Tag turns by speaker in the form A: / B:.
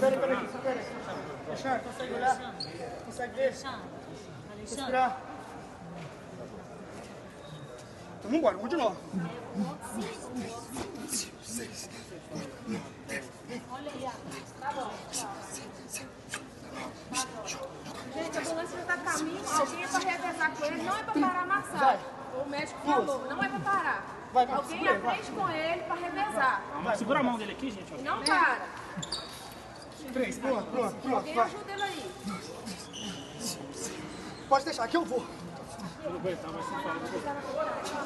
A: Peraí, peraí, peraí. Alexandre, consegue olhar? Consegue ver? Respirar. Então vambora, vamos de novo.
B: Gente, a ambulância já tá a caminho, alguém é pra revezar com ele, não é pra parar a massagem. O médico falou, não é pra parar.
A: Vai, vai,
B: Alguém
A: segura aí, vai.
B: aprende com ele pra revezar.
C: Segura a mão dele aqui, gente.
B: não para.
A: Três, pronto, pronto, pronto,
B: Alguém
A: vai.
B: ajuda ele aí.
A: Pode deixar, aqui eu vou.
C: Tudo bem, tá, mas você fala.